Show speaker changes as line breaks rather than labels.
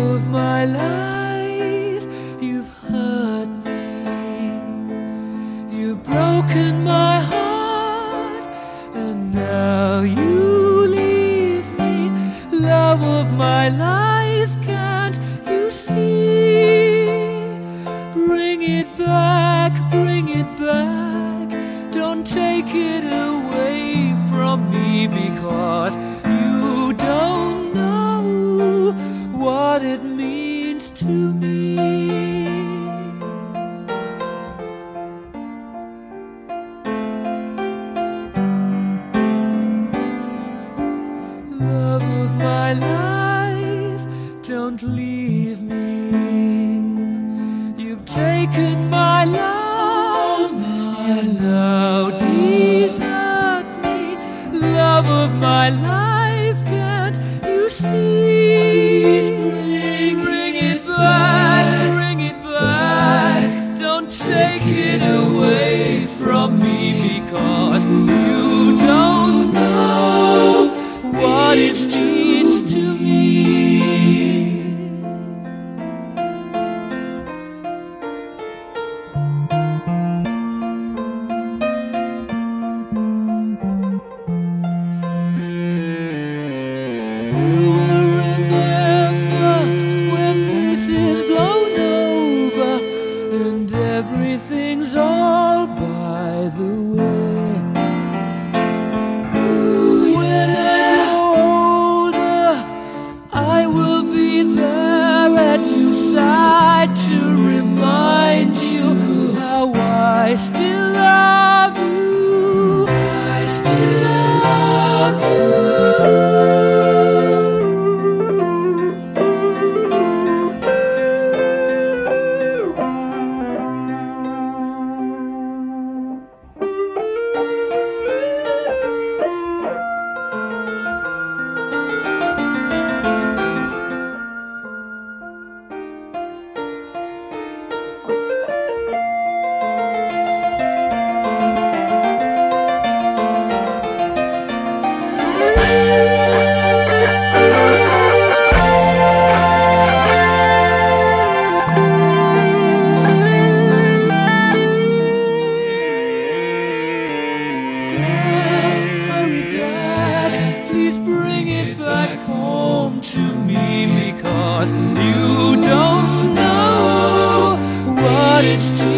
of my life. You've hurt me, you've broken my heart, and now you leave me. Love of my life, can't you see? Bring it back, bring it back. Don't take it away from me because. What it means to me. love of my life, don't leave me. You've taken my love, you now desert me. Love of my life, can't you see? It away from me because you don't know what it means to me. Remember when this is blown I still you don't know what it's means